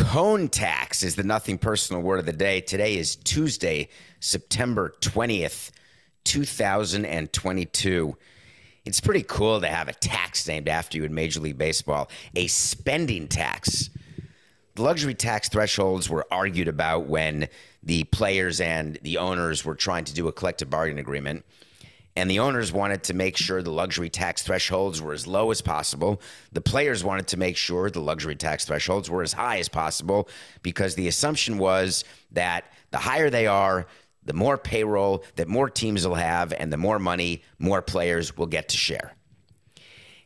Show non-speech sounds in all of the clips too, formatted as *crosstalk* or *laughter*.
Cohen tax is the nothing personal word of the day. Today is Tuesday, September 20th, 2022. It's pretty cool to have a tax named after you in Major League Baseball, a spending tax. The luxury tax thresholds were argued about when the players and the owners were trying to do a collective bargaining agreement. And the owners wanted to make sure the luxury tax thresholds were as low as possible. The players wanted to make sure the luxury tax thresholds were as high as possible because the assumption was that the higher they are, the more payroll that more teams will have, and the more money more players will get to share.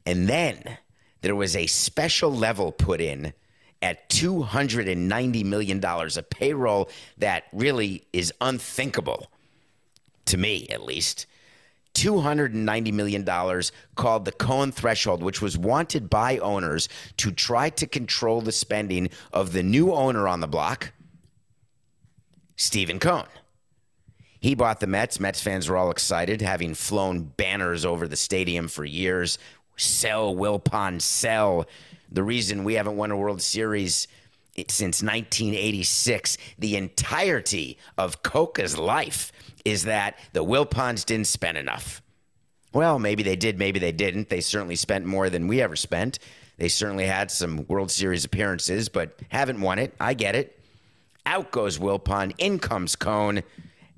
And then there was a special level put in at $290 million, a payroll that really is unthinkable to me at least. $290 million called the Cohen threshold, which was wanted by owners to try to control the spending of the new owner on the block, Stephen Cohen. He bought the Mets. Mets fans were all excited, having flown banners over the stadium for years. Sell, Wilpon, sell. The reason we haven't won a World Series since 1986, the entirety of Coca's life is that the Wilpons didn't spend enough. Well, maybe they did, maybe they didn't. They certainly spent more than we ever spent. They certainly had some World Series appearances, but haven't won it. I get it. Out goes Wilpon, in comes Cohen,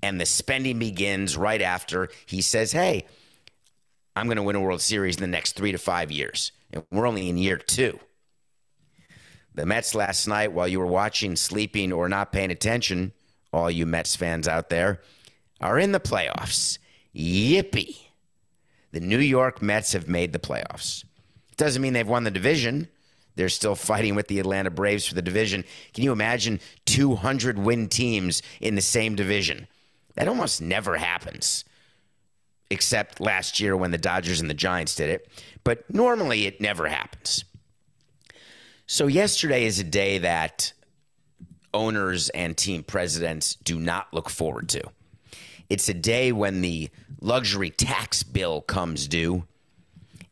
and the spending begins right after he says, Hey, I'm going to win a World Series in the next three to five years. And we're only in year two. The Mets last night, while you were watching, sleeping, or not paying attention, all you Mets fans out there, are in the playoffs. Yippee. The New York Mets have made the playoffs. It doesn't mean they've won the division. They're still fighting with the Atlanta Braves for the division. Can you imagine 200 win teams in the same division? That almost never happens, except last year when the Dodgers and the Giants did it. But normally it never happens. So, yesterday is a day that owners and team presidents do not look forward to. It's a day when the luxury tax bill comes due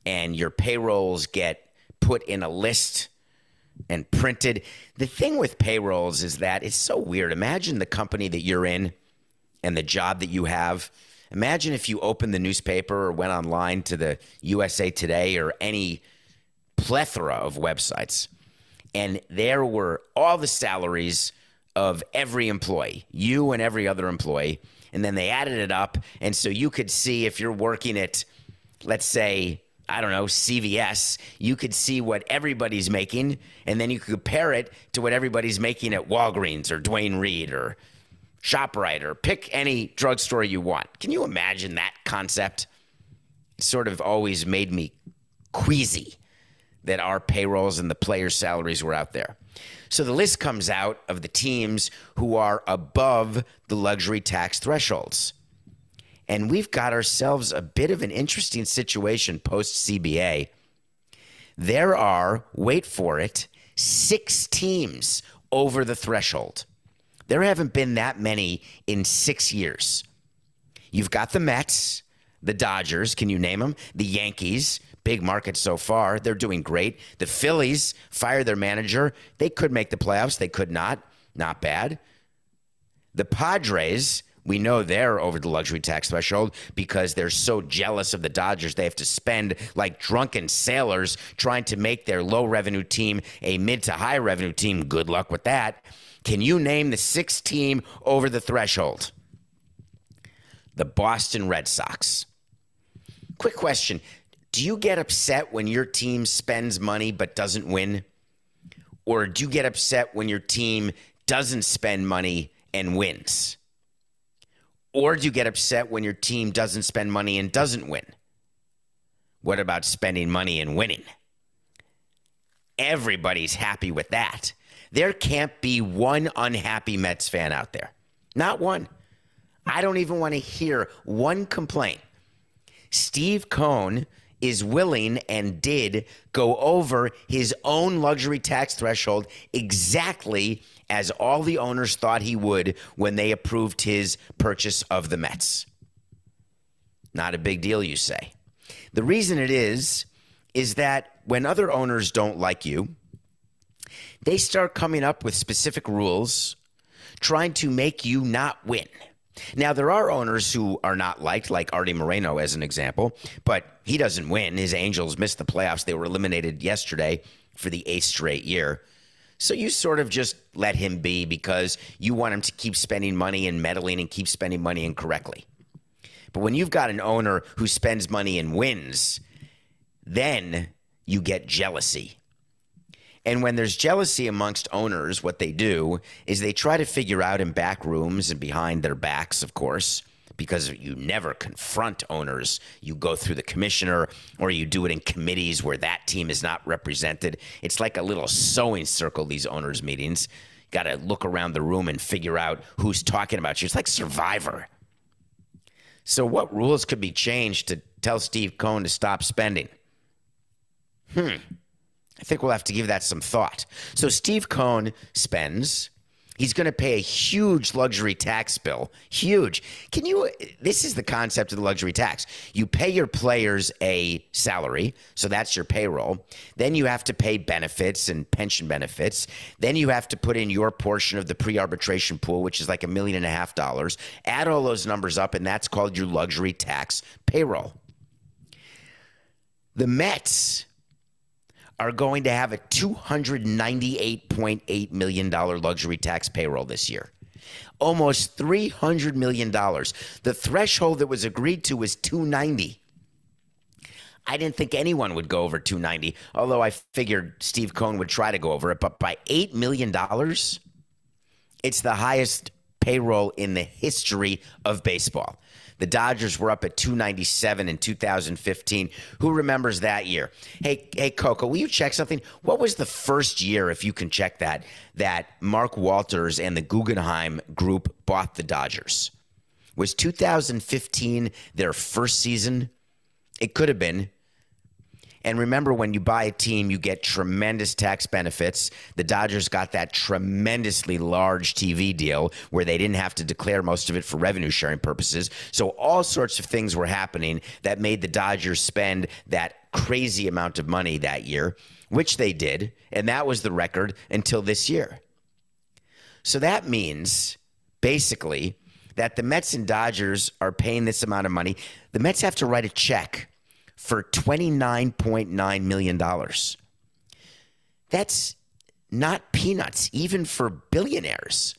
and your payrolls get put in a list and printed. The thing with payrolls is that it's so weird. Imagine the company that you're in and the job that you have. Imagine if you opened the newspaper or went online to the USA Today or any plethora of websites, and there were all the salaries of every employee, you and every other employee, and then they added it up. And so you could see if you're working at, let's say, I don't know, CVS, you could see what everybody's making, and then you could compare it to what everybody's making at Walgreens or Duane Reade or ShopRite or pick any drugstore you want. Can you imagine that concept? It sort of always made me queasy that our payrolls and the players' salaries were out there. So the list comes out of the teams who are above the luxury tax thresholds. And we've got ourselves a bit of an interesting situation post CBA. There are, wait for it, six teams over the threshold. There haven't been that many in six years. You've got the Mets, the Dodgers, can you name them? The Yankees, big market so far. They're doing great. The Phillies fired their manager. They could make the playoffs. They could not. Not bad. The Padres, we know they're over the luxury tax threshold because they're so jealous of the Dodgers. They have to spend like drunken sailors trying to make their low revenue team a mid to high revenue team. Good luck with that. Can you name the sixth team over the threshold? The Boston Red Sox. Quick question Do you get upset when your team spends money but doesn't win? Or do you get upset when your team doesn't spend money and wins? Or do you get upset when your team doesn't spend money and doesn't win? What about spending money and winning? Everybody's happy with that. There can't be one unhappy Mets fan out there. Not one. I don't even want to hear one complaint. Steve Cohen is willing and did go over his own luxury tax threshold exactly as all the owners thought he would when they approved his purchase of the Mets. Not a big deal, you say. The reason it is, is that when other owners don't like you, they start coming up with specific rules trying to make you not win. Now, there are owners who are not liked, like Artie Moreno, as an example, but he doesn't win. His Angels missed the playoffs. They were eliminated yesterday for the eighth straight year. So you sort of just let him be because you want him to keep spending money and meddling and keep spending money incorrectly. But when you've got an owner who spends money and wins, then you get jealousy. And when there's jealousy amongst owners, what they do is they try to figure out in back rooms and behind their backs, of course, because you never confront owners. You go through the commissioner or you do it in committees where that team is not represented. It's like a little sewing circle, these owners' meetings. Got to look around the room and figure out who's talking about you. It's like Survivor. So, what rules could be changed to tell Steve Cohen to stop spending? Hmm. I think we'll have to give that some thought. So Steve Cohen spends. He's going to pay a huge luxury tax bill. Huge. Can you? This is the concept of the luxury tax. You pay your players a salary, so that's your payroll. Then you have to pay benefits and pension benefits. Then you have to put in your portion of the pre arbitration pool, which is like a million and a half dollars. Add all those numbers up, and that's called your luxury tax payroll. The Mets are going to have a $298.8 million luxury tax payroll this year. Almost $300 million. The threshold that was agreed to was 290. I didn't think anyone would go over 290, although I figured Steve Cohen would try to go over it. But by $8 million, it's the highest payroll in the history of baseball. The Dodgers were up at 297 in 2015. Who remembers that year? Hey, hey, Coco, will you check something? What was the first year, if you can check that, that Mark Walters and the Guggenheim Group bought the Dodgers? Was 2015 their first season? It could have been. And remember, when you buy a team, you get tremendous tax benefits. The Dodgers got that tremendously large TV deal where they didn't have to declare most of it for revenue sharing purposes. So, all sorts of things were happening that made the Dodgers spend that crazy amount of money that year, which they did. And that was the record until this year. So, that means basically that the Mets and Dodgers are paying this amount of money. The Mets have to write a check for $29.9 million. That's not peanuts, even for billionaires.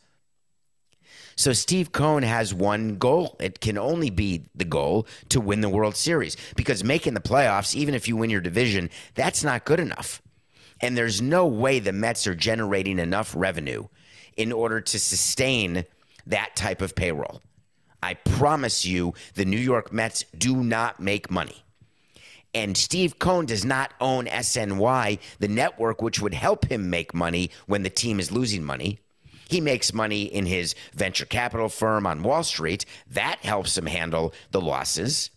So Steve Cohen has one goal. It can only be the goal to win the World Series because making the playoffs, even if you win your division, that's not good enough. And there's no way the Mets are generating enough revenue in order to sustain that type of payroll. I promise you, the New York Mets do not make money. And Steve Cohen does not own SNY, the network which would help him make money when the team is losing money. He makes money in his venture capital firm on Wall Street. That helps him handle the losses,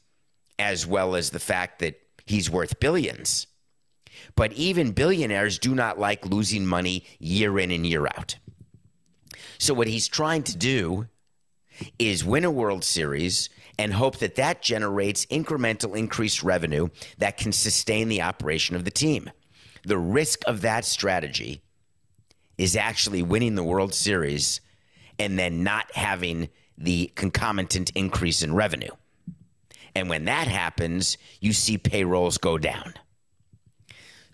as well as the fact that he's worth billions. But even billionaires do not like losing money year in and year out. So, what he's trying to do is win a World Series and hope that that generates incremental increased revenue that can sustain the operation of the team. The risk of that strategy is actually winning the World Series and then not having the concomitant increase in revenue. And when that happens, you see payrolls go down.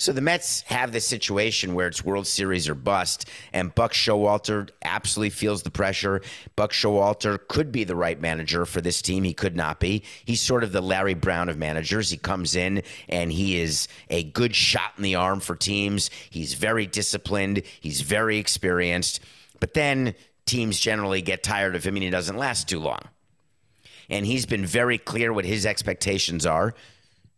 So the Mets have this situation where it's World Series or bust, and Buck Showalter absolutely feels the pressure. Buck Showalter could be the right manager for this team. He could not be. He's sort of the Larry Brown of managers. He comes in and he is a good shot in the arm for teams. He's very disciplined. He's very experienced. But then teams generally get tired of him and he doesn't last too long. And he's been very clear what his expectations are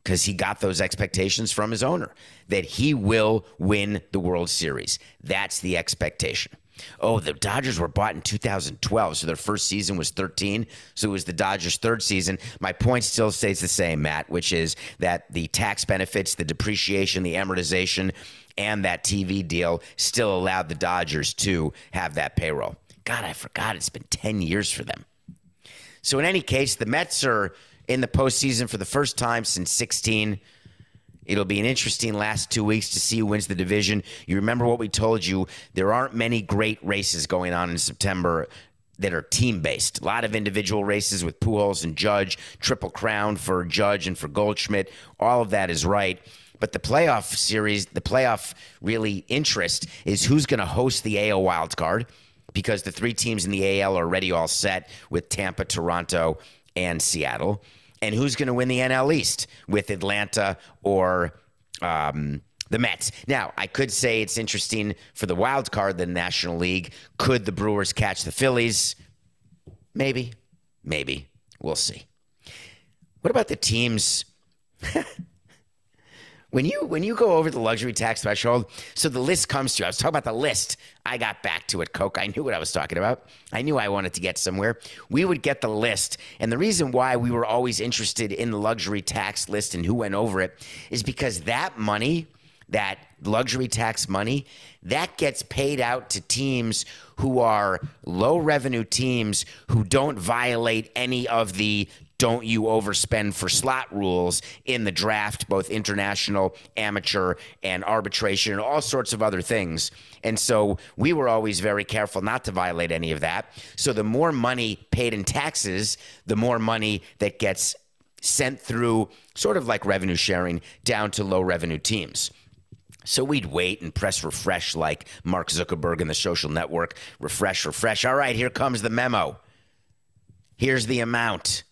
because he got those expectations from his owner that he will win the World Series. That's the expectation. Oh, the Dodgers were bought in 2012, so their first season was 13. So it was the Dodgers' third season. My point still stays the same, Matt, which is that the tax benefits, the depreciation, the amortization, and that TV deal still allowed the Dodgers to have that payroll. God, I forgot it's been 10 years for them. So, in any case, the Mets are in the postseason for the first time since 16. It'll be an interesting last two weeks to see who wins the division. You remember what we told you? There aren't many great races going on in September that are team based. A lot of individual races with Pujols and Judge, Triple Crown for Judge and for Goldschmidt. All of that is right. But the playoff series, the playoff really interest is who's going to host the AL wild card because the three teams in the AL are already all set with Tampa, Toronto, and Seattle. And who's going to win the NL East with Atlanta or um, the Mets? Now, I could say it's interesting for the wild card, the National League. Could the Brewers catch the Phillies? Maybe. Maybe. We'll see. What about the teams? *laughs* When you when you go over the luxury tax threshold, so the list comes to you. I was talking about the list. I got back to it, Coke. I knew what I was talking about. I knew I wanted to get somewhere. We would get the list, and the reason why we were always interested in the luxury tax list and who went over it is because that money, that luxury tax money, that gets paid out to teams who are low revenue teams who don't violate any of the don't you overspend for slot rules in the draft, both international, amateur, and arbitration, and all sorts of other things. And so we were always very careful not to violate any of that. So the more money paid in taxes, the more money that gets sent through, sort of like revenue sharing, down to low revenue teams. So we'd wait and press refresh like Mark Zuckerberg in the social network. Refresh, refresh. All right, here comes the memo. Here's the amount.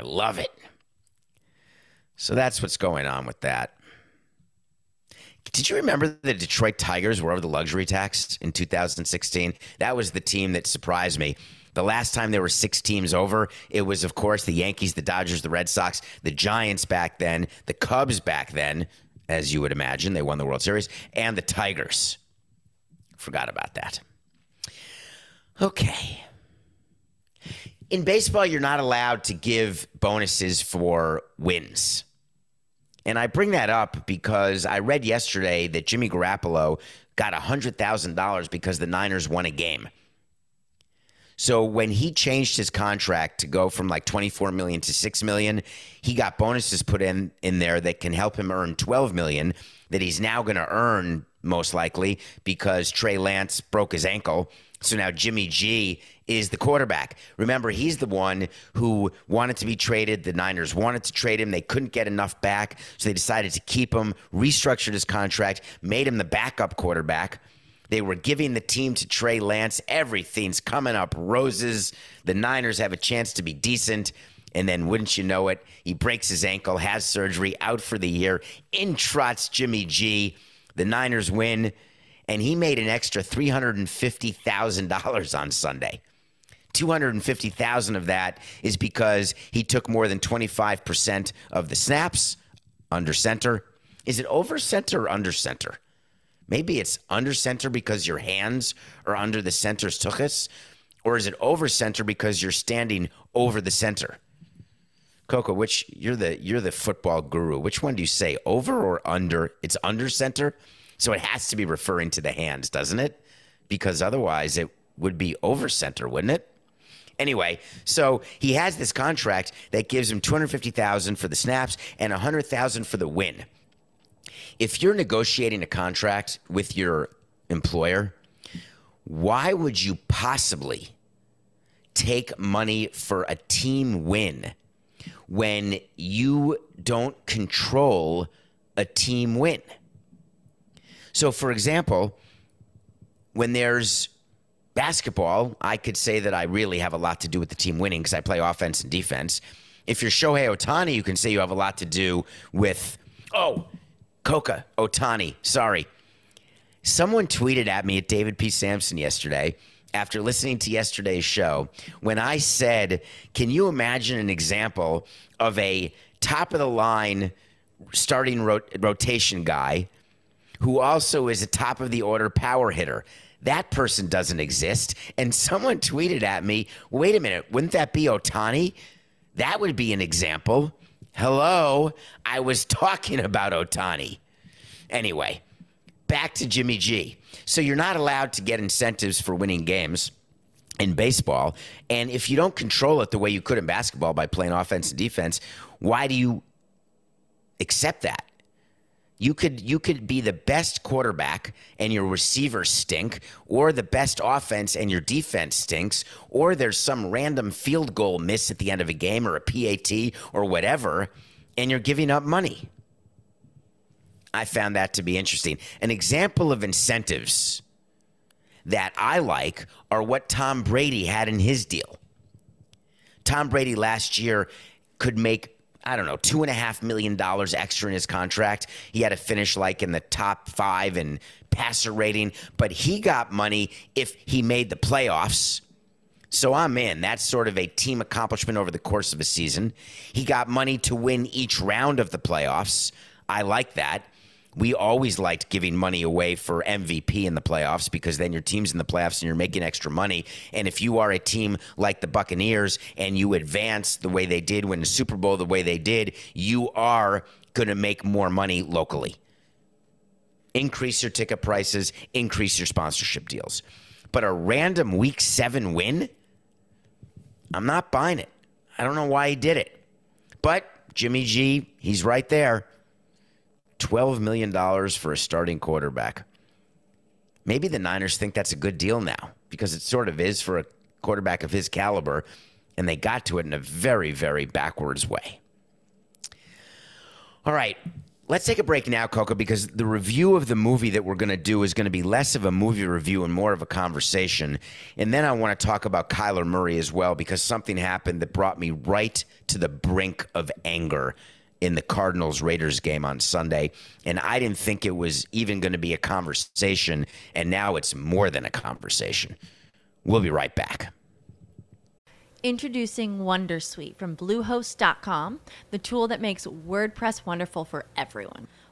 I love it. So that's what's going on with that. Did you remember the Detroit Tigers were over the luxury tax in 2016? That was the team that surprised me. The last time there were six teams over, it was, of course, the Yankees, the Dodgers, the Red Sox, the Giants back then, the Cubs back then, as you would imagine. They won the World Series, and the Tigers. Forgot about that. Okay in baseball, you're not allowed to give bonuses for wins. And I bring that up because I read yesterday that Jimmy Garoppolo got $100,000 because the Niners won a game. So when he changed his contract to go from like 24 million to 6 million, he got bonuses put in in there that can help him earn 12 million that he's now going to earn most likely because Trey Lance broke his ankle. So now Jimmy G is the quarterback. Remember, he's the one who wanted to be traded. The Niners wanted to trade him. They couldn't get enough back, so they decided to keep him, restructured his contract, made him the backup quarterback. They were giving the team to Trey Lance. Everything's coming up roses. The Niners have a chance to be decent. And then, wouldn't you know it, he breaks his ankle, has surgery, out for the year. In trots Jimmy G. The Niners win, and he made an extra $350,000 on Sunday. 250,000 of that is because he took more than 25% of the snaps under center. Is it over center or under center? Maybe it's under center because your hands are under the center's tuchus, or is it over center because you're standing over the center? Coco, which you're the you're the football guru. Which one do you say, over or under? It's under center, so it has to be referring to the hands, doesn't it? Because otherwise, it would be over center, wouldn't it? Anyway, so he has this contract that gives him 250,000 for the snaps and 100,000 for the win. If you're negotiating a contract with your employer, why would you possibly take money for a team win when you don't control a team win? So, for example, when there's basketball, I could say that I really have a lot to do with the team winning because I play offense and defense. If you're Shohei Ohtani, you can say you have a lot to do with, oh, Coca Ohtani. Sorry. Someone tweeted at me at David P. Samson yesterday after listening to yesterday's show when I said, Can you imagine an example of a top of the line starting rot- rotation guy who also is a top of the order power hitter? That person doesn't exist. And someone tweeted at me, Wait a minute, wouldn't that be Ohtani? That would be an example. Hello, I was talking about Ohtani. Anyway, back to Jimmy G. So you're not allowed to get incentives for winning games in baseball. And if you don't control it the way you could in basketball by playing offense and defense, why do you accept that? You could you could be the best quarterback and your receivers stink, or the best offense and your defense stinks, or there's some random field goal miss at the end of a game or a PAT or whatever, and you're giving up money. I found that to be interesting. An example of incentives that I like are what Tom Brady had in his deal. Tom Brady last year could make, I don't know, two and a half million dollars extra in his contract. He had to finish like in the top five in passer rating, but he got money if he made the playoffs. So I'm in. That's sort of a team accomplishment over the course of a season. He got money to win each round of the playoffs. I like that we always liked giving money away for MVP in the playoffs because then your team's in the playoffs and you're making extra money. And if you are a team like the Buccaneers and you advance the way they did, win the Super Bowl the way they did, you are going to make more money locally. Increase your ticket prices, increase your sponsorship deals. But a random week seven win, I'm not buying it. I don't know why he did it. But Jimmy G, he's right there. $12 million for a starting quarterback. Maybe the Niners think that's a good deal now because it sort of is for a quarterback of his caliber, and they got to it in a very, very backwards way. All right, let's take a break now, Coco, because the review of the movie that we're going to do is going to be less of a movie review and more of a conversation. And then I want to talk about Kyler Murray as well because something happened that brought me right to the brink of anger in the Cardinals Raiders game on Sunday. And I didn't think it was even going to be a conversation. And now it's more than a conversation. We'll be right back. Introducing Wondersuite from Bluehost.com, the tool that makes WordPress wonderful for everyone.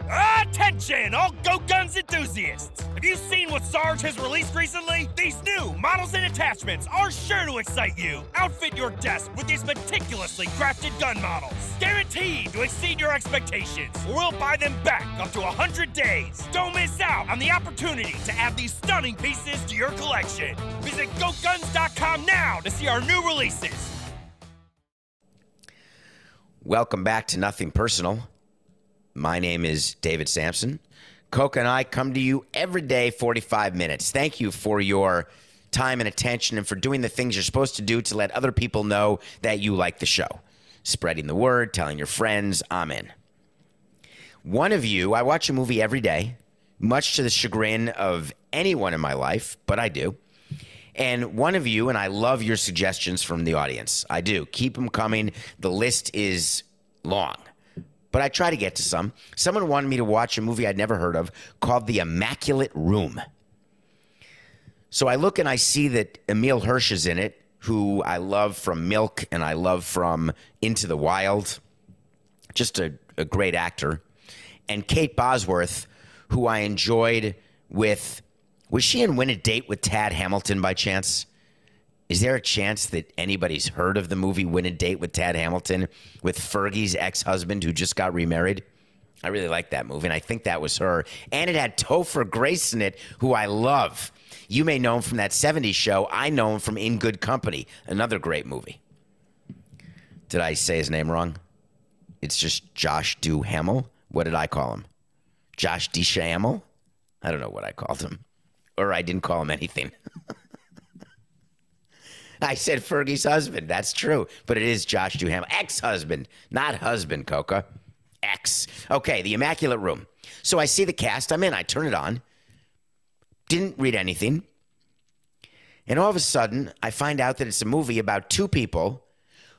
Attention, all Go Guns enthusiasts! Have you seen what Sarge has released recently? These new models and attachments are sure to excite you. Outfit your desk with these meticulously crafted gun models, guaranteed to exceed your expectations. Or we'll buy them back up to 100 days. Don't miss out on the opportunity to add these stunning pieces to your collection. Visit GoGuns.com now to see our new releases. Welcome back to Nothing Personal. My name is David Samson. Coca and I come to you every day, 45 minutes. Thank you for your time and attention and for doing the things you're supposed to do to let other people know that you like the show. spreading the word, telling your friends, I'm in. One of you, I watch a movie every day, much to the chagrin of anyone in my life, but I do. And one of you, and I love your suggestions from the audience. I do. Keep them coming. The list is long, but I try to get to some. Someone wanted me to watch a movie I'd never heard of called The Immaculate Room. So I look and I see that Emile Hirsch is in it, who I love from Milk and I love from Into the Wild. Just a, a great actor. And Kate Bosworth, who I enjoyed with. Was she in Win a Date with Tad Hamilton by chance? Is there a chance that anybody's heard of the movie Win a Date with Tad Hamilton with Fergie's ex husband who just got remarried? I really like that movie, and I think that was her. And it had Topher Grace in it, who I love. You may know him from that 70s show. I know him from In Good Company, another great movie. Did I say his name wrong? It's just Josh Duhamel. What did I call him? Josh Duhamel? I don't know what I called him. Or I didn't call him anything. *laughs* *laughs* I said Fergie's husband. That's true. But it is Josh Duhamel. Ex husband, not husband, Coca. ex. Okay, the Immaculate Room. So I see the cast. I'm in. I turn it on. Didn't read anything. And all of a sudden, I find out that it's a movie about two people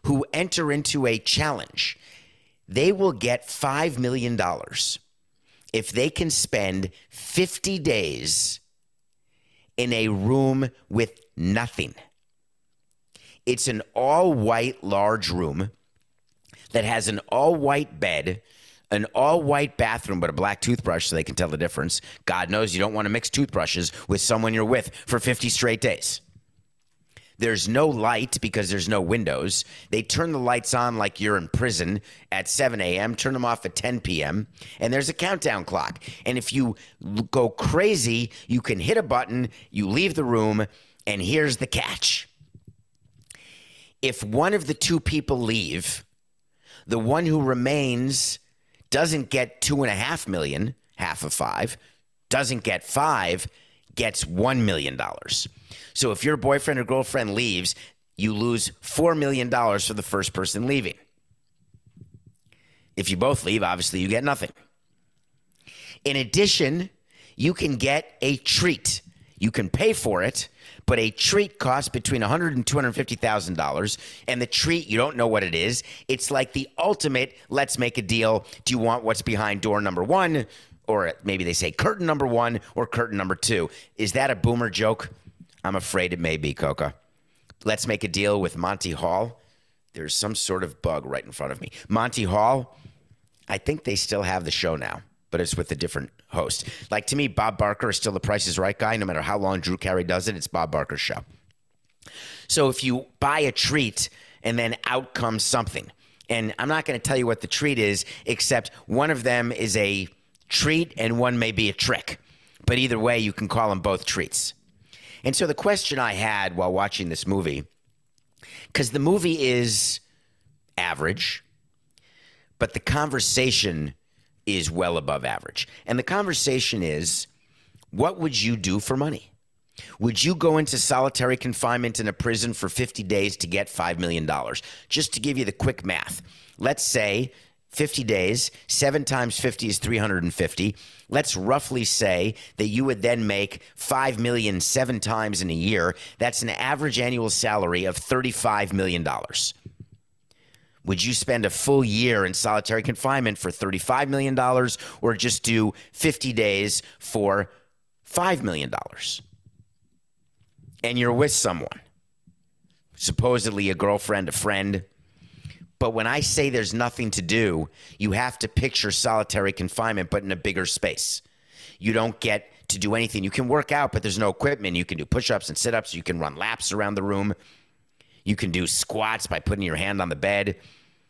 who enter into a challenge. They will get $5 million if they can spend 50 days in a room with nothing. It's an all white large room that has an all white bed, an all white bathroom, but a black toothbrush so they can tell the difference. God knows you don't want to mix toothbrushes with someone you're with for 50 straight days. There's no light because there's no windows. They turn the lights on like you're in prison at 7 a.m., turn them off at 10 p.m., and there's a countdown clock. And if you go crazy, you can hit a button, you leave the room, and here's the catch. If one of the two people leave, the one who remains doesn't get two and a half million, half of five, doesn't get five, gets $1 million. So if your boyfriend or girlfriend leaves, you lose $4 million for the first person leaving. If you both leave, obviously you get nothing. In addition, you can get a treat. You can pay for it, but a treat costs between $100 and $250,000. And the treat, you don't know what it is. It's like the ultimate let's make a deal. Do you want what's behind door number one? Or maybe they say curtain number one or curtain number two. Is that a boomer joke? I'm afraid it may be, Coca. Let's make a deal with Monty Hall. There's some sort of bug right in front of me. Monty Hall, I think they still have the show now, but it's with a different host. Like to me, Bob Barker is still the Price is Right guy. No matter how long Drew Carey does it, it's Bob Barker's show. So if you buy a treat and then out comes something, and I'm not going to tell you what the treat is, except one of them is a treat and one may be a trick. But either way, you can call them both treats. And so the question I had while watching this movie, because the movie is average, but the conversation is well above average. And the conversation is what would you do for money? Would you go into solitary confinement in a prison for 50 days to get $5 million? Just to give you the quick math. Let's say 50 days, seven times 50 is 350. Let's roughly say that you would then make 5 million seven times in a year. That's an average annual salary of $35 million. Would you spend a full year in solitary confinement for $35 million or just do 50 days for $5 million? And you're with someone, supposedly a girlfriend, a friend. But when I say there's nothing to do, you have to picture solitary confinement, but in a bigger space. You don't get to do anything. You can work out, but there's no equipment. You can do push ups and sit ups. You can run laps around the room. You can do squats by putting your hand on the bed.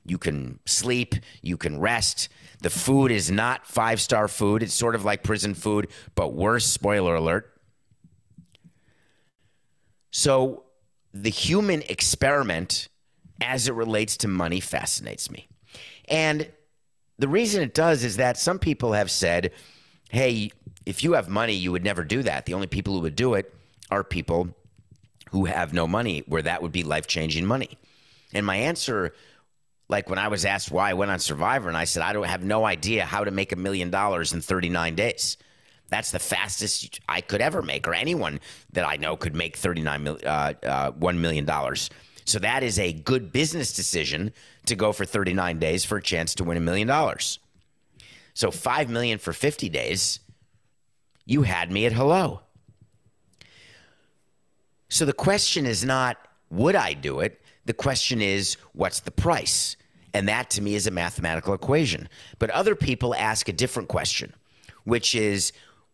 You can sleep. You can rest. The food is not five star food. It's sort of like prison food, but worse. Spoiler alert. So the human experiment as it relates to money fascinates me. And the reason it does is that some people have said, hey, if you have money, you would never do that. The only people who would do it are people who have no money, where that would be life changing money. And my answer Like when I was asked why I went on Survivor, and I said, I don't have no idea how to make a million dollars in 39 days. That's the fastest I could ever make, or anyone that I know could make 39 mil, uh, uh, $1 million. So that is a good business decision to go for 39 days for a chance to win a million dollars. So 5 million for 50 days, you had me at hello. So the question is not, would I do it? The question is, what's the price? And that to me is a mathematical equation. But other people ask a different question, which is,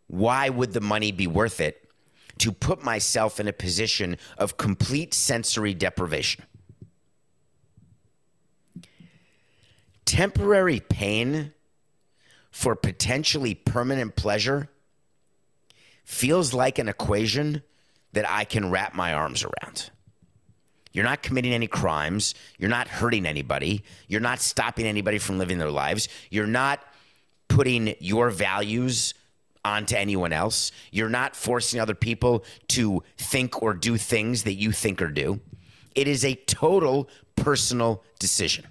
why would the money be worth it to put myself in a position of complete sensory deprivation? Temporary pain for potentially permanent pleasure feels like an equation that I can wrap my arms around. You're not committing any crimes. You're not hurting anybody. You're not stopping anybody from living their lives. You're not putting your values onto anyone else. You're not forcing other people to think or do things that you think or do. It is a total personal decision.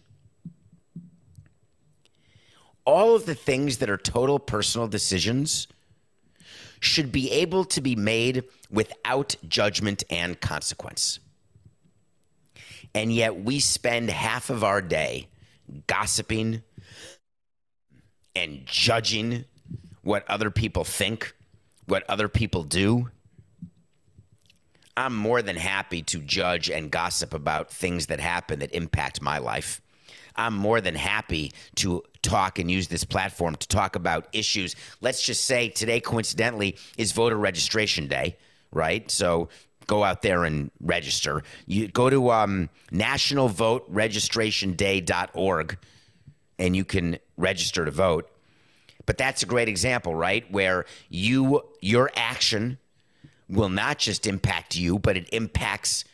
All of the things that are total personal decisions should be able to be made without judgment and consequence. And yet we spend half of our day gossiping and judging what other people think, what other people do. I'm more than happy to judge and gossip about things that happen that impact my life. I'm more than happy to talk and use this platform to talk about issues. Let's just say today, coincidentally, is voter registration day, right? So go out there and register. You go to um, nationalvoteregistrationday.org and you can register to vote. But that's a great example, right? Where you your action will not just impact you, but it impacts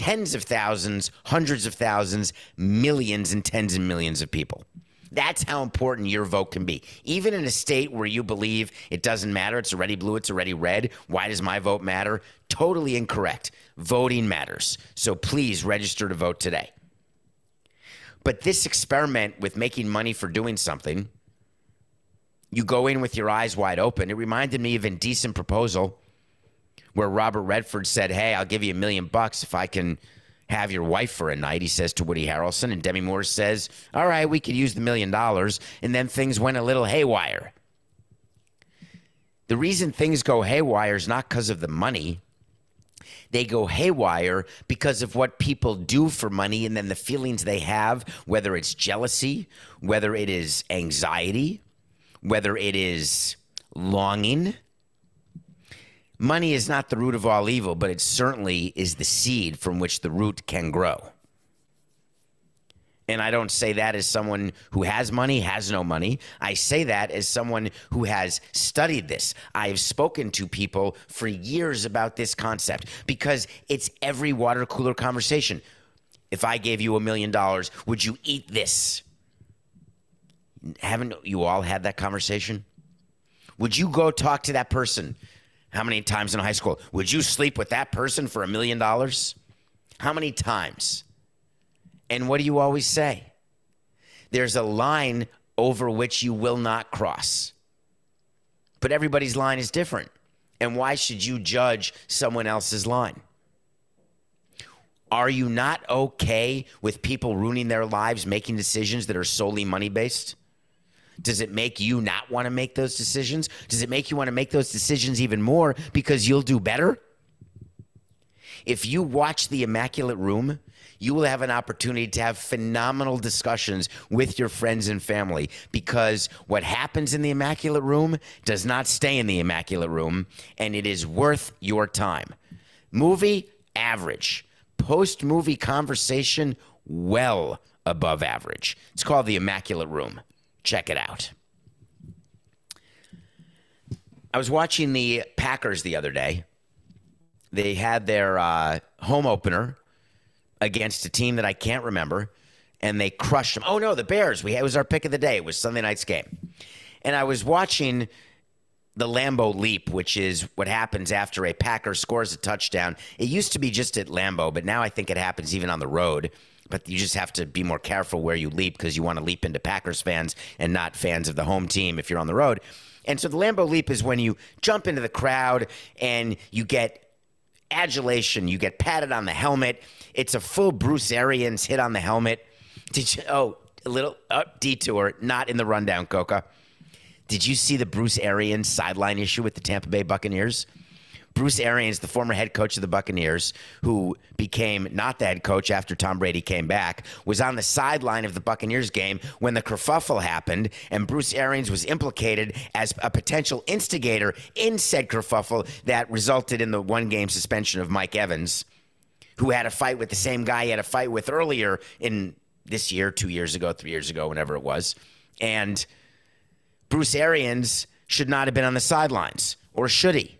tens of thousands, hundreds of thousands, millions and tens of millions of people. That's how important your vote can be. Even in a state where you believe it doesn't matter, it's already blue, it's already red. Why does my vote matter? Totally incorrect. Voting matters. So please register to vote today. But this experiment with making money for doing something, you go in with your eyes wide open. It reminded me of Indecent Proposal, where Robert Redford said, Hey, I'll give you a million bucks if I can have your wife for a night, he says to Woody Harrelson. And Demi Moore says, All right, we could use the million dollars. And then things went a little haywire. The reason things go haywire is not because of the money. They go haywire because of what people do for money and then the feelings they have, whether it's jealousy, whether it is anxiety, whether it is longing Money is not the root of all evil, but it certainly is the seed from which the root can grow. And I don't say that as someone who has money, has no money. I say that as someone who has studied this. I've spoken to people for years about this concept because it's every water cooler conversation. If I gave you a million dollars, would you eat this? Haven't you all had that conversation? Would you go talk to that person how many times in high school? Would you sleep with that person for a million dollars? How many times? And what do you always say? There's a line over which you will not cross. But everybody's line is different. And why should you judge someone else's line? Are you not okay with people ruining their lives, making decisions that are solely money based? Does it make you not want to make those decisions? Does it make you want to make those decisions even more because you'll do better? If you watch The Immaculate Room, you will have an opportunity to have phenomenal discussions with your friends and family because what happens in the Immaculate Room does not stay in the Immaculate Room, and it is worth your time. Movie, average. Post movie conversation, well above average. It's called The Immaculate Room. Check it out. I was watching the Packers the other day. They had their uh, home opener against a team that I can't remember, and they crushed them. Oh no, the Bears. We it was our pick of the day. It was Sunday night's game, and I was watching the Lambeau Leap, which is what happens after a Packer scores a touchdown. It used to be just at Lambeau, but now I think it happens even on the road but you just have to be more careful where you leap because you want to leap into Packers fans and not fans of the home team if you're on the road. And so the Lambeau leap is when you jump into the crowd and you get adulation, you get patted on the helmet. It's a full Bruce Arians hit on the helmet. Did you? Oh, a little uh, detour, not in the rundown, Coca. Did you see the Bruce Arians sideline issue with the Tampa Bay Buccaneers? Bruce Arians, the former head coach of the Buccaneers, who became not the head coach after Tom Brady came back, was on the sideline of the Buccaneers game when the kerfuffle happened, and Bruce Arians was implicated as a potential instigator in said kerfuffle that resulted in the one game suspension of Mike Evans, who had a fight with the same guy he had a fight with earlier in this year, two years ago, three years ago, whenever it was. And Bruce Arians should not have been on the sidelines, or should he?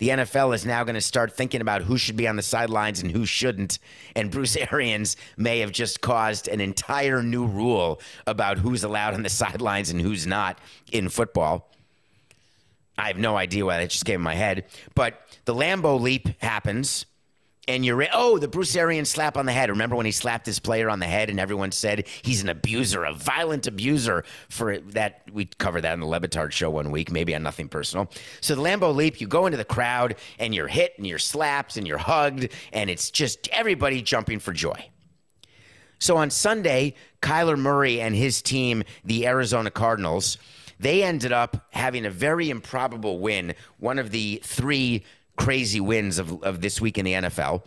The NFL is now going to start thinking about who should be on the sidelines and who shouldn't. And Bruce *laughs* Arians may have just caused an entire new rule about who's allowed on the sidelines and who's not in football. I have no idea why that just came in my head. But the Lambeau leap happens and you're oh the Bruce Arians slap on the head. Remember when he slapped his player on the head and everyone said he's an abuser, a violent abuser for that. We covered that in the Le Batard show one week, maybe on Nothing Personal. So the Lambeau leap, you go into the crowd and you're hit and you're slapped and you're hugged and it's just everybody jumping for joy. So on Sunday, Kyler Murray and his team, the Arizona Cardinals, they ended up having a very improbable win, one of the three crazy wins of, of this week in the NFL.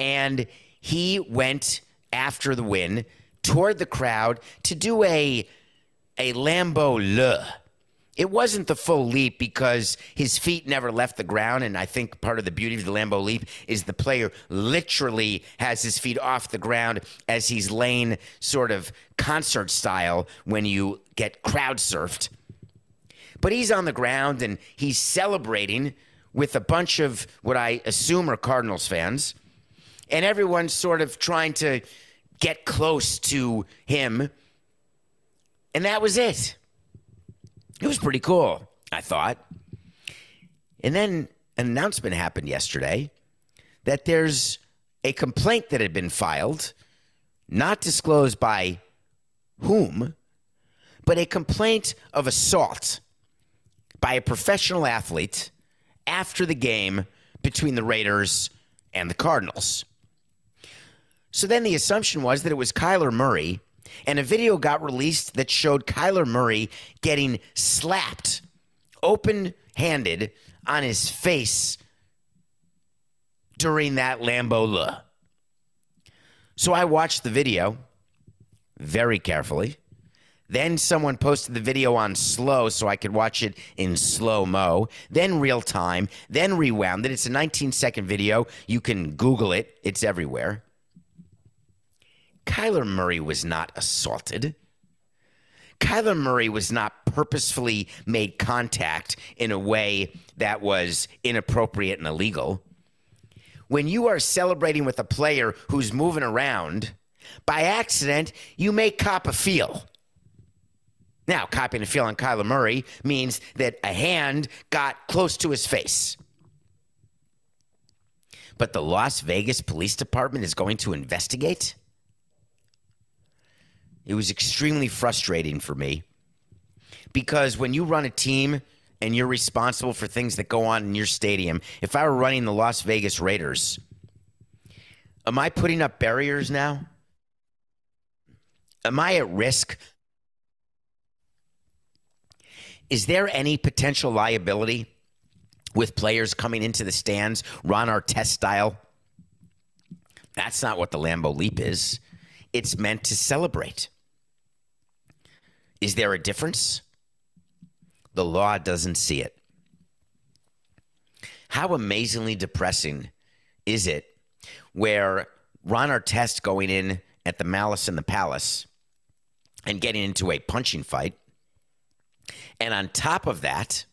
And he went after the win toward the crowd to do a a Lambeau le. It wasn't the full leap because his feet never left the ground. And I think part of the beauty of the Lambeau leap is the player literally has his feet off the ground as he's laying sort of concert style when you get crowd surfed. But he's on the ground and he's celebrating with a bunch of what I assume are Cardinals fans, and everyone's sort of trying to get close to him. And that was it. It was pretty cool, I thought. And then an announcement happened yesterday that there's a complaint that had been filed, not disclosed by whom, but a complaint of assault by a professional athlete after the game between the Raiders and the Cardinals. So then the assumption was that it was Kyler Murray, and a video got released that showed Kyler Murray getting slapped open handed on his face during that Lambeau Le. So I watched the video very carefully. Then someone posted the video on slow so I could watch it in slow mo, then real time, then rewound it. It's a 19 second video. You can Google it, it's everywhere. Kyler Murray was not assaulted. Kyler Murray was not purposefully made contact in a way that was inappropriate and illegal. When you are celebrating with a player who's moving around, by accident, you may cop a feel. Now, copying a feel on Kyler Murray means that a hand got close to his face. But the Las Vegas Police Department is going to investigate? It was extremely frustrating for me because when you run a team and you're responsible for things that go on in your stadium, if I were running the Las Vegas Raiders, am I putting up barriers now? Am I at risk is there any potential liability with players coming into the stands, Ron Artest style? That's not what the Lambeau Leap is. It's meant to celebrate. Is there a difference? The law doesn't see it. How amazingly depressing is it where Ron Artest going in at the Malice in the Palace and getting into a punching fight and on top of that,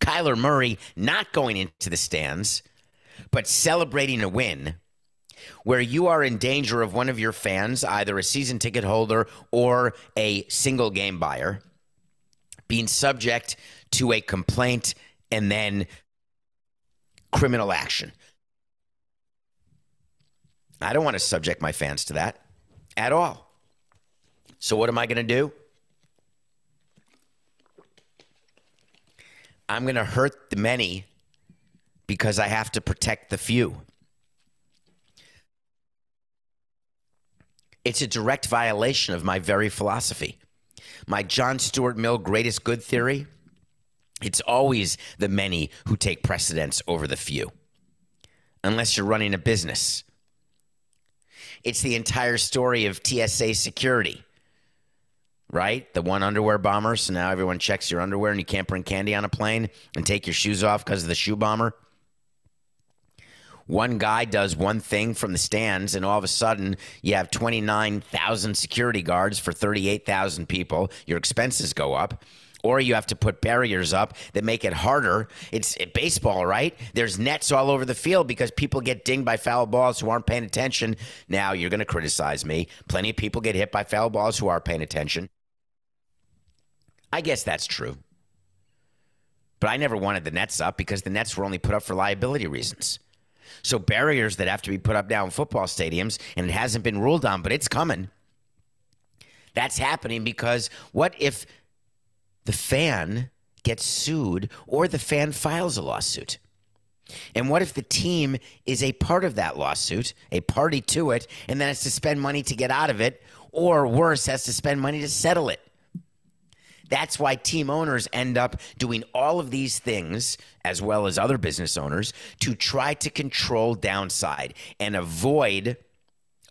Kyler Murray not going into the stands, but celebrating a win where you are in danger of one of your fans, either a season ticket holder or a single game buyer, being subject to a complaint and then criminal action. I don't want to subject my fans to that at all. So, what am I going to do? I'm going to hurt the many because I have to protect the few. It's a direct violation of my very philosophy. My John Stuart Mill greatest good theory it's always the many who take precedence over the few, unless you're running a business. It's the entire story of TSA security, right? The one underwear bomber. So now everyone checks your underwear and you can't bring candy on a plane and take your shoes off because of the shoe bomber. One guy does one thing from the stands, and all of a sudden you have 29,000 security guards for 38,000 people. Your expenses go up or you have to put barriers up that make it harder. It's baseball, right? There's nets all over the field because people get dinged by foul balls who aren't paying attention. Now, you're going to criticize me. Plenty of people get hit by foul balls who are paying attention. I guess that's true. But I never wanted the nets up because the nets were only put up for liability reasons. So barriers that have to be put up now in football stadiums, and it hasn't been ruled on, but it's coming. That's happening because what if the fan gets sued or the fan files a lawsuit. And what if the team is a part of that lawsuit, a party to it, and then has to spend money to get out of it, or worse, has to spend money to settle it? That's why team owners end up doing all of these things, as well as other business owners, to try to control downside and avoid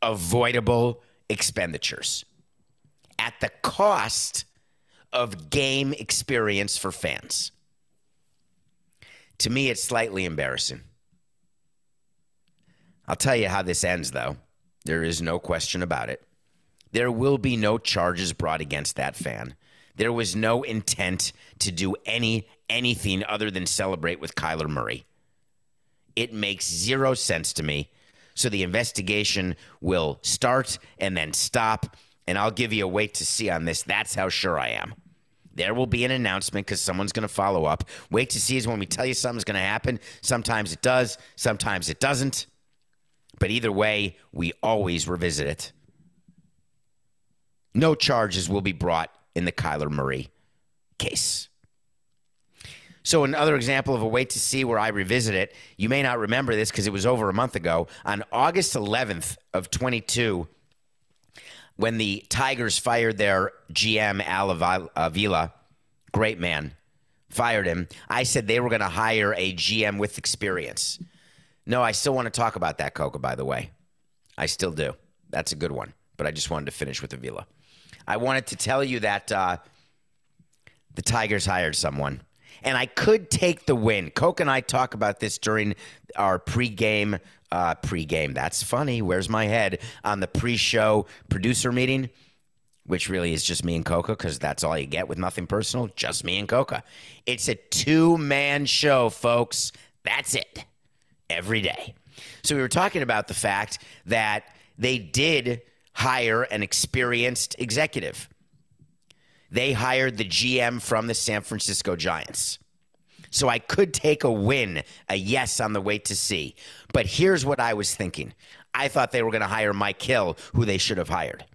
avoidable expenditures at the cost of game experience for fans. To me, it's slightly embarrassing. I'll tell you how this ends, though. There is no question about it. There will be no charges brought against that fan. There was no intent to do any anything other than celebrate with Kyler Murray. It makes zero sense to me. So the investigation will start and then stop, and I'll give you a wait to see on this. That's how sure I am. There will be an announcement because someone's going to follow up. Wait to see is when we tell you something's going to happen. Sometimes it does, sometimes it doesn't. But either way, we always revisit it. No charges will be brought in the Kyler Murray case. So, another example of a wait to see where I revisit it, you may not remember this because it was over a month ago. On August 11th of 22, when the Tigers fired their GM, Al Avila, great man, fired him, I said they were going to hire a GM with experience. No, I still want to talk about that, Coca, by the way. I still do. That's a good one. But I just wanted to finish with Avila. I wanted to tell you that uh, the Tigers hired someone. And I could take the win. Coke and I talk about this during our pregame uh, pregame. That's funny. Where's my head on the pre-show producer meeting? Which really is just me and Coca, because that's all you get with nothing personal. Just me and Coca. It's a two-man show, folks. That's it. Every day. So we were talking about the fact that they did hire an experienced executive. They hired the GM from the San Francisco Giants. So I could take a win, a yes on the way to see. But here's what I was thinking I thought they were going to hire Mike Hill, who they should have hired.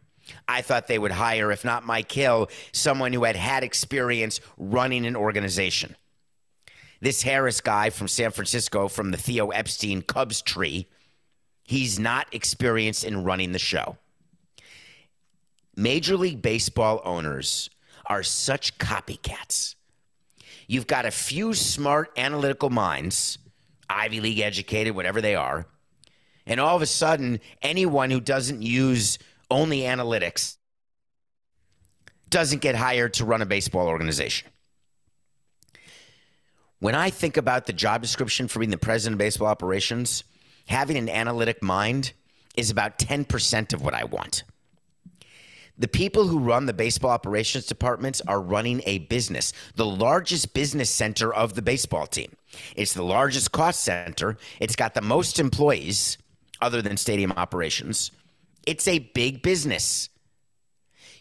I thought they would hire, if not Mike Hill, someone who had had experience running an organization. This Harris guy from San Francisco, from the Theo Epstein Cubs tree, he's not experienced in running the show. Major League Baseball owners are such copycats. You've got a few smart analytical minds, Ivy League educated, whatever they are. And all of a sudden, anyone who doesn't use only analytics doesn't get hired to run a baseball organization. When I think about the job description for being the president of baseball operations, having an analytic mind is about 10% of what I want. The people who run the baseball operations departments are running a business, the largest business center of the baseball team. It's the largest cost center. It's got the most employees other than stadium operations. It's a big business.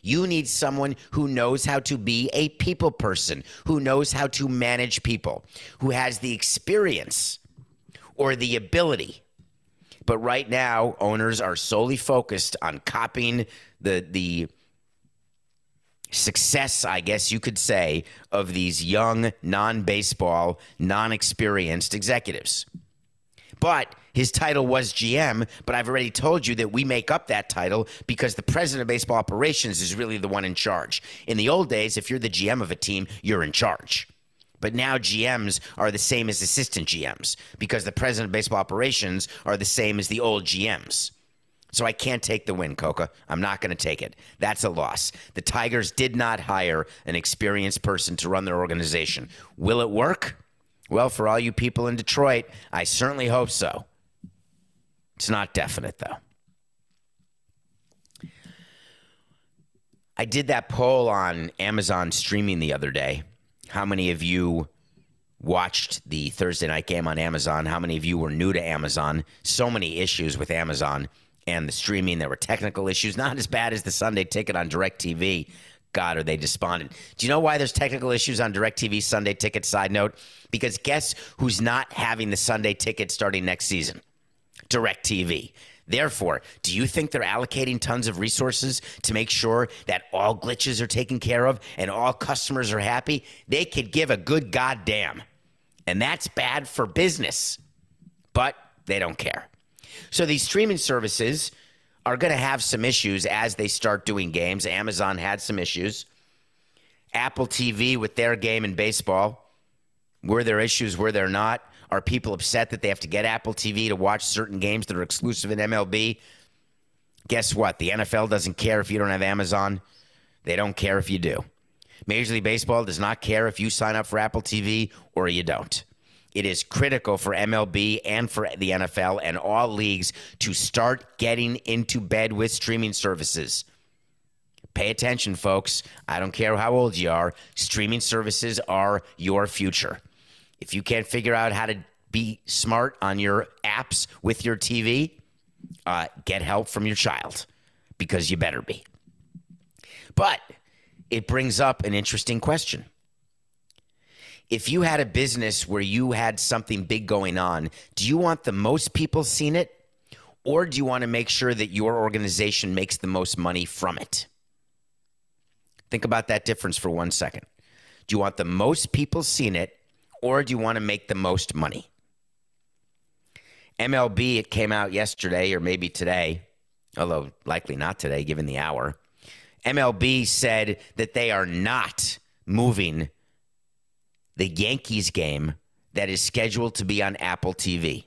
You need someone who knows how to be a people person, who knows how to manage people, who has the experience or the ability But right now, owners are solely focused on copying the the success, I guess you could say, of these young, non-baseball, non-experienced executives. But his title was GM, but I've already told you that we make up that title because the president of baseball operations is really the one in charge. In the old days, if you're the GM of a team, you're in charge. But now GMs are the same as assistant GMs because the president of baseball operations are the same as the old GMs. So I can't take the win, Coca. I'm not going to take it. That's a loss. The Tigers did not hire an experienced person to run their organization. Will it work? Well, for all you people in Detroit, I certainly hope so. It's not definite, though. I did that poll on Amazon streaming the other day. How many of you watched the Thursday night game on Amazon? How many of you were new to Amazon? So many issues with Amazon and the streaming. There were technical issues, not as bad as the Sunday ticket on DirecTV. God, are they despondent? Do you know why there's technical issues on DirecTV Sunday ticket? Side note, because guess who's not having the Sunday ticket starting next season? DirecTV. Therefore, do you think they're allocating tons of resources to make sure that all glitches are taken care of and all customers are happy? They could give a good goddamn. And that's bad for business. But they don't care. So these streaming services are going to have some issues as they start doing games. Amazon had some issues. Apple TV with their game in baseball. Were there issues? Were there not? Are people upset that they have to get Apple TV to watch certain games that are exclusive in MLB? Guess what? The NFL doesn't care if you don't have Amazon. They don't care if you do. Major League Baseball does not care if you sign up for Apple TV or you don't. It is critical for MLB and for the NFL and all leagues to start getting into bed with streaming services. Pay attention, folks. I don't care how old you are. Streaming services are your future. If you can't figure out how to be smart on your apps with your TV, uh, get help from your child because you better be. But it brings up an interesting question if you had a business where you had something big going on, do you want the most people seeing it? Or do you want to make sure that your organization makes the most money from it? Think about that difference for one second. Do you want the most people seeing it, or do you want to make the most money? MLB, it came out yesterday or maybe today, although likely not today given the hour. MLB said that they are not moving the Yankees game that is scheduled to be on Apple TV.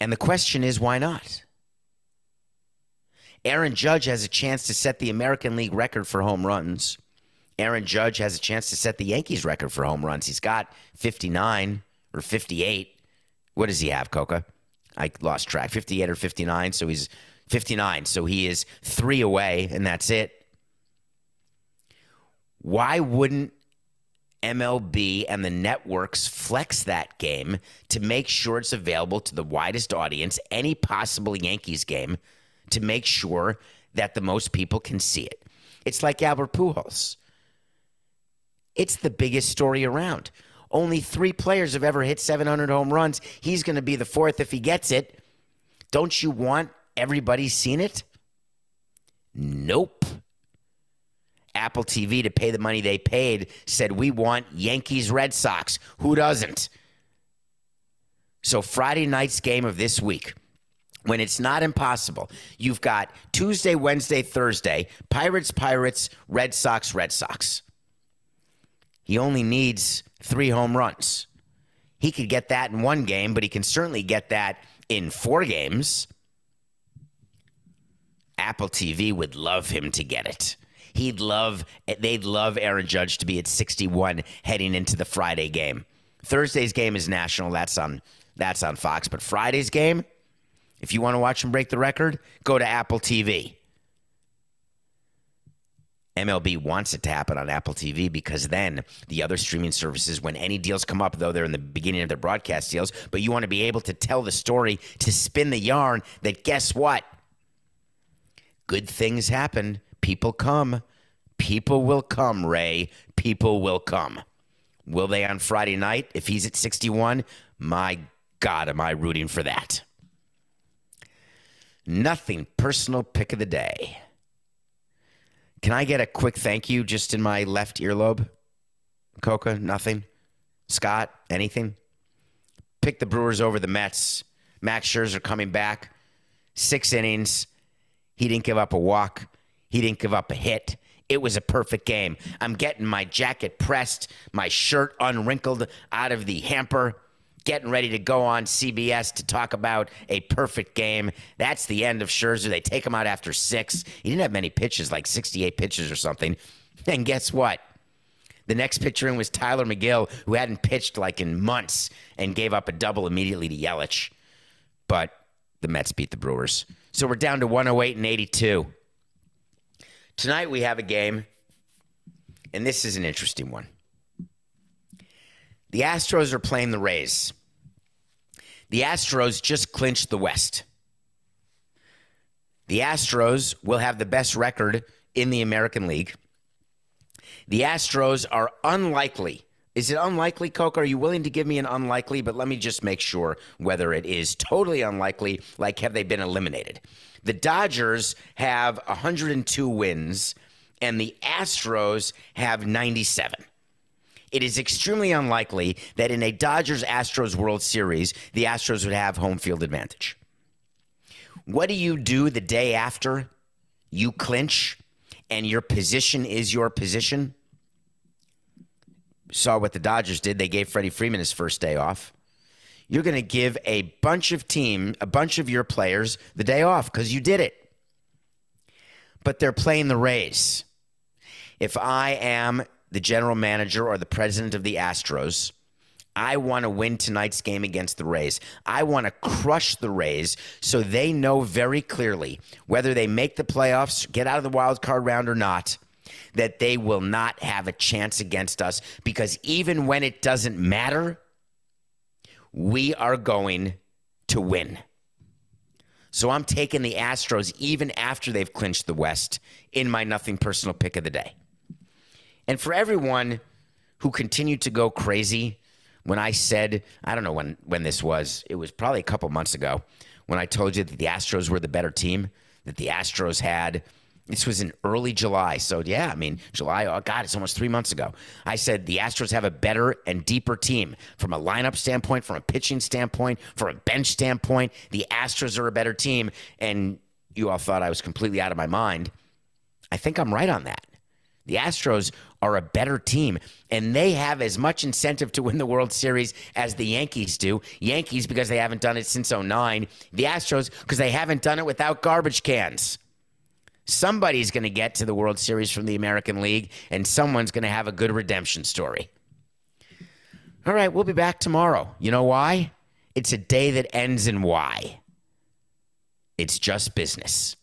And the question is, why not? Aaron Judge has a chance to set the American League record for home runs. Aaron Judge has a chance to set the Yankees record for home runs. He's got 59 or 58. What does he have, Coca? I lost track. 58 or 59. So he's 59. So he is three away, and that's it. Why wouldn't MLB and the networks flex that game to make sure it's available to the widest audience, any possible Yankees game, to make sure that the most people can see it? It's like Albert Pujols. It's the biggest story around. Only three players have ever hit 700 home runs. He's going to be the fourth if he gets it. Don't you want everybody seen it? Nope. Apple TV to pay the money they paid said, We want Yankees Red Sox. Who doesn't? So, Friday night's game of this week, when it's not impossible, you've got Tuesday, Wednesday, Thursday, Pirates, Pirates, Red Sox, Red Sox. He only needs three home runs. He could get that in one game, but he can certainly get that in four games. Apple TV would love him to get it. He'd love they'd love Aaron Judge to be at 61 heading into the Friday game. Thursday's game is national. That's on that's on Fox. But Friday's game, if you want to watch him break the record, go to Apple TV. MLB wants it to happen on Apple TV because then the other streaming services, when any deals come up, though they're in the beginning of their broadcast deals, but you want to be able to tell the story, to spin the yarn that guess what? Good things happen People come. People will come, Ray. People will come. Will they on Friday night if he's at 61? My God, am I rooting for that? Nothing personal pick of the day. Can I get a quick thank you just in my left earlobe? Coca, nothing. Scott, anything? Pick the Brewers over the Mets. Max Scherzer coming back. Six innings. He didn't give up a walk. He didn't give up a hit. It was a perfect game. I'm getting my jacket pressed, my shirt unwrinkled out of the hamper, getting ready to go on CBS to talk about a perfect game. That's the end of Scherzer. They take him out after six. He didn't have many pitches, like 68 pitches or something. And guess what? The next pitcher in was Tylor Megill, who hadn't pitched like in months and gave up a double immediately to Yelich. But the Mets beat the Brewers. So we're down to 108 and 82. Tonight we have a game, and this is an interesting one. The Astros are playing the Rays. The Astros just clinched the West. The Astros will have the best record in the American League. The Astros are unlikely. Is it unlikely, Coke? Are you willing to give me an unlikely? But let me just make sure whether it is totally unlikely, like have they been eliminated? The Dodgers have 102 wins, and the Astros have 97 it is extremely unlikely that in a Dodgers Astros World Series, the Astros would have home field advantage. What do you do the day after you clinch and your position is your position? Saw what the Dodgers did. They gave Freddie Freeman his first day off. You're going to give a bunch of team, a bunch of your players the day off because you did it. But they're playing the Rays. If I am the general manager or the president of the Astros. I want to win tonight's game against the Rays. I want to crush the Rays so they know very clearly whether they make the playoffs, get out of the wild card round or not, that they will not have a chance against us because even when it doesn't matter, we are going to win. So I'm taking the Astros even after they've clinched the West in my nothing personal pick of the day. And for everyone who continued to go crazy when I said, I don't know when, when this was, it was probably a couple months ago when I told you that the Astros were the better team, that the Astros had. This was in early July. So, yeah, I mean, July, oh God, it's almost three months ago. I said the Astros have a better and deeper team from a lineup standpoint, from a pitching standpoint, from a bench standpoint. The Astros are a better team. And you all thought I was completely out of my mind. I think I'm right on that. The Astros are a better team, and they have as much incentive to win the World Series as the Yankees do. Yankees, because they haven't done it since 09. The Astros, because they haven't done it without garbage cans. Somebody's going to get to the World Series from the American League, and someone's going to have a good redemption story. All right, we'll be back tomorrow. You know why? It's a day that ends in Y. It's just business.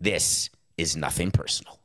This is nothing personal.